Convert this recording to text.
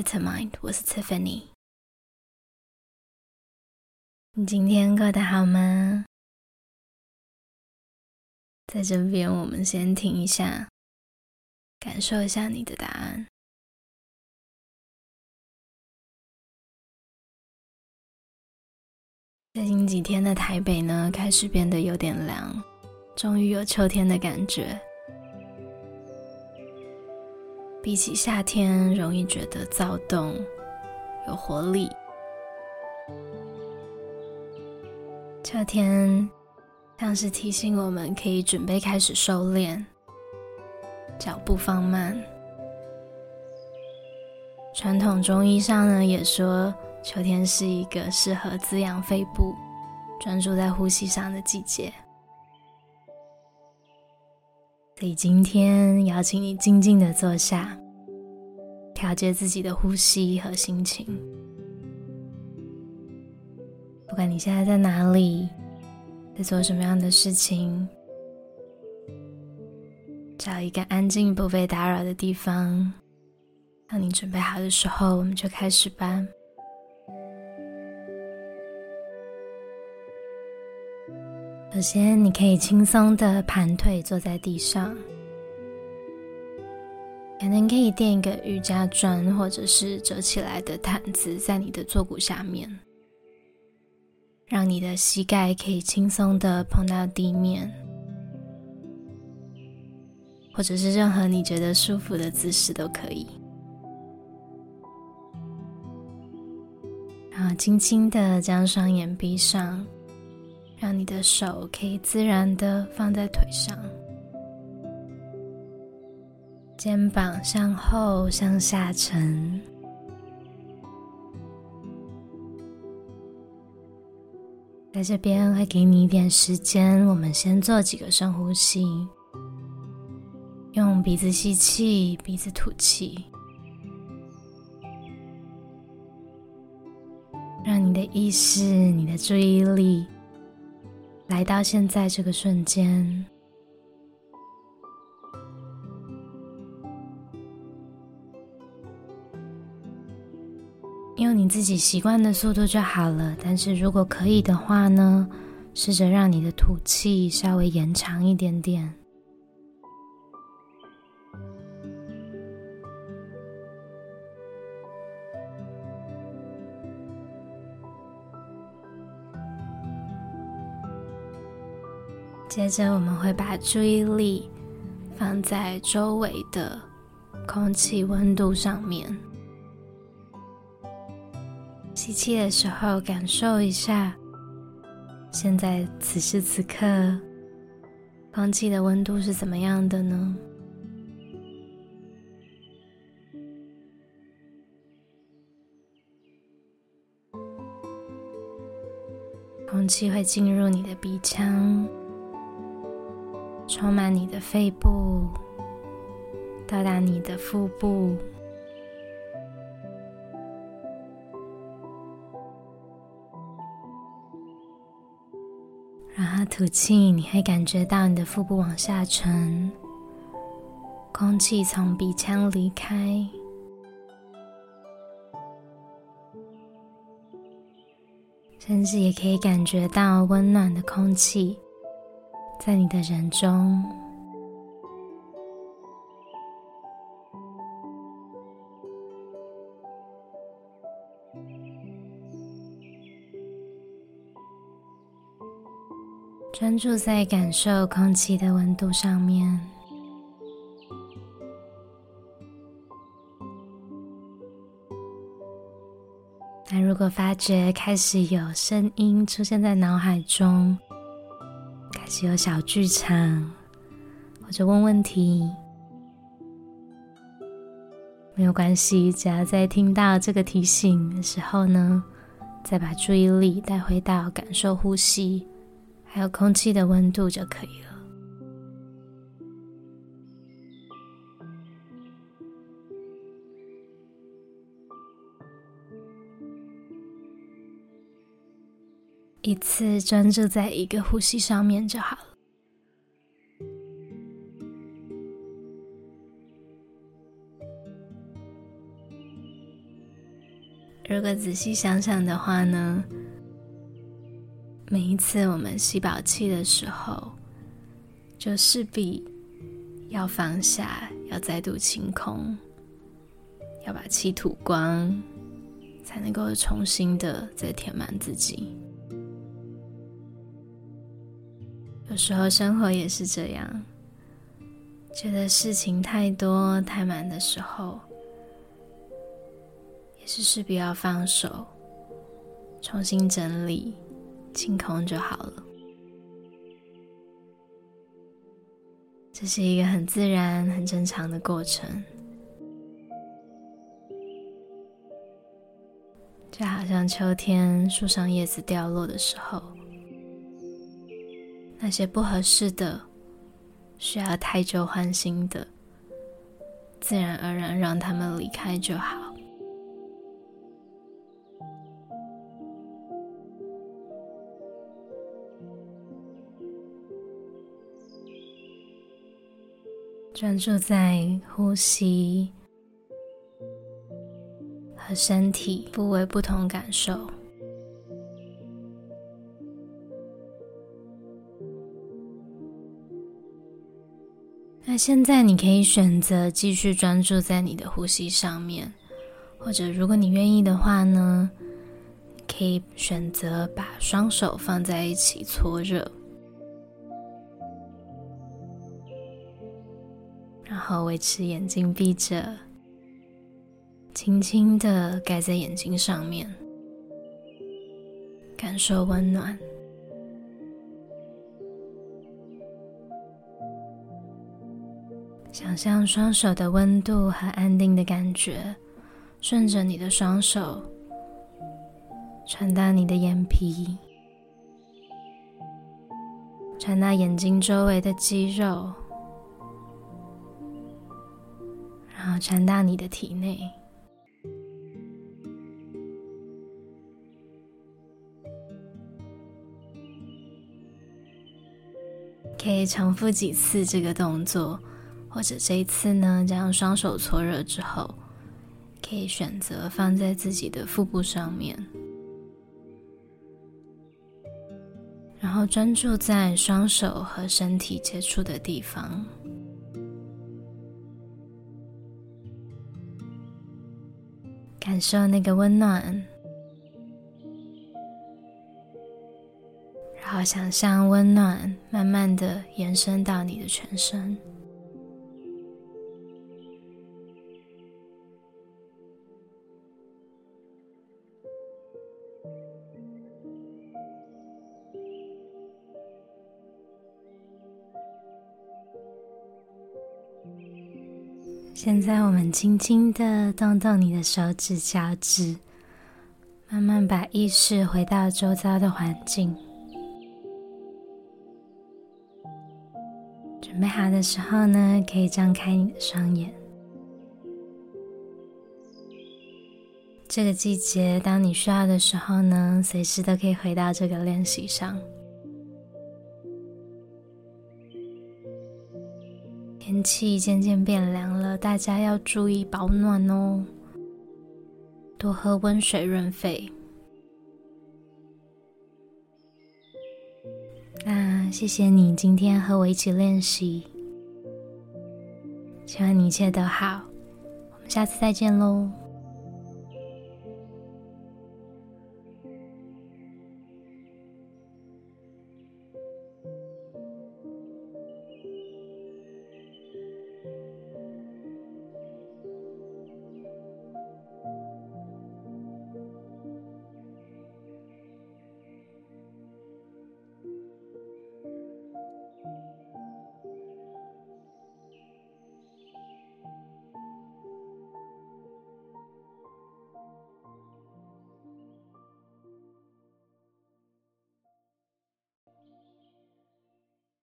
Vitamind，我是 Tiffany。你今天过得好吗？在这边，我们先停一下，感受一下你的答案。最近几天的台北呢，开始变得有点凉，终于有秋天的感觉。比起夏天，容易觉得躁动、有活力。秋天像是提醒我们可以准备开始收敛，脚步放慢。传统中医上呢，也说秋天是一个适合滋养肺部、专注在呼吸上的季节。所以今天邀请你静静的坐下，调节自己的呼吸和心情。不管你现在在哪里，在做什么样的事情，找一个安静不被打扰的地方。当你准备好的时候，我们就开始吧。首先，你可以轻松的盘腿坐在地上，可能可以垫一个瑜伽砖或者是折起来的毯子在你的坐骨下面，让你的膝盖可以轻松的碰到地面，或者是任何你觉得舒服的姿势都可以。然后轻轻的将双眼闭上。让你的手可以自然的放在腿上，肩膀向后向下沉。在这边会给你一点时间，我们先做几个深呼吸，用鼻子吸气，鼻子吐气，让你的意识、你的注意力。来到现在这个瞬间，用你自己习惯的速度就好了。但是如果可以的话呢，试着让你的吐气稍微延长一点点。接着，我们会把注意力放在周围的空气温度上面。吸气的时候，感受一下，现在此时此刻，空气的温度是怎么样的呢？空气会进入你的鼻腔。充满你的肺部，到达你的腹部，然后吐气，你会感觉到你的腹部往下沉，空气从鼻腔离开，甚至也可以感觉到温暖的空气。在你的人中，专注在感受空气的温度上面。那如果发觉开始有声音出现在脑海中，只有小剧场，或者问问题，没有关系。只要在听到这个提醒的时候呢，再把注意力带回到感受呼吸，还有空气的温度就可以了。一次专注在一个呼吸上面就好了。如果仔细想想的话呢，每一次我们吸饱气的时候，就势必要放下，要再度清空，要把气吐光，才能够重新的再填满自己。有时候生活也是这样，觉得事情太多太满的时候，也是势必要放手，重新整理，清空就好了。这是一个很自然、很正常的过程，就好像秋天树上叶子掉落的时候。那些不合适的、需要汰旧换新的，自然而然让他们离开就好。专注在呼吸和身体部位不同感受。那现在你可以选择继续专注在你的呼吸上面，或者如果你愿意的话呢，可以选择把双手放在一起搓热，然后维持眼睛闭着，轻轻的盖在眼睛上面，感受温暖。想象双手的温度和安定的感觉，顺着你的双手传到你的眼皮，传到眼睛周围的肌肉，然后传到你的体内。可以重复几次这个动作。或者这一次呢，将双手搓热之后，可以选择放在自己的腹部上面，然后专注在双手和身体接触的地方，感受那个温暖，然后想象温暖慢慢的延伸到你的全身。现在我们轻轻的动动你的手指、脚趾，慢慢把意识回到周遭的环境。准备好的时候呢，可以张开你的双眼。这个季节，当你需要的时候呢，随时都可以回到这个练习上。天气渐渐变凉了，大家要注意保暖哦，多喝温水润肺。那谢谢你今天和我一起练习，希望你一切都好，我们下次再见喽。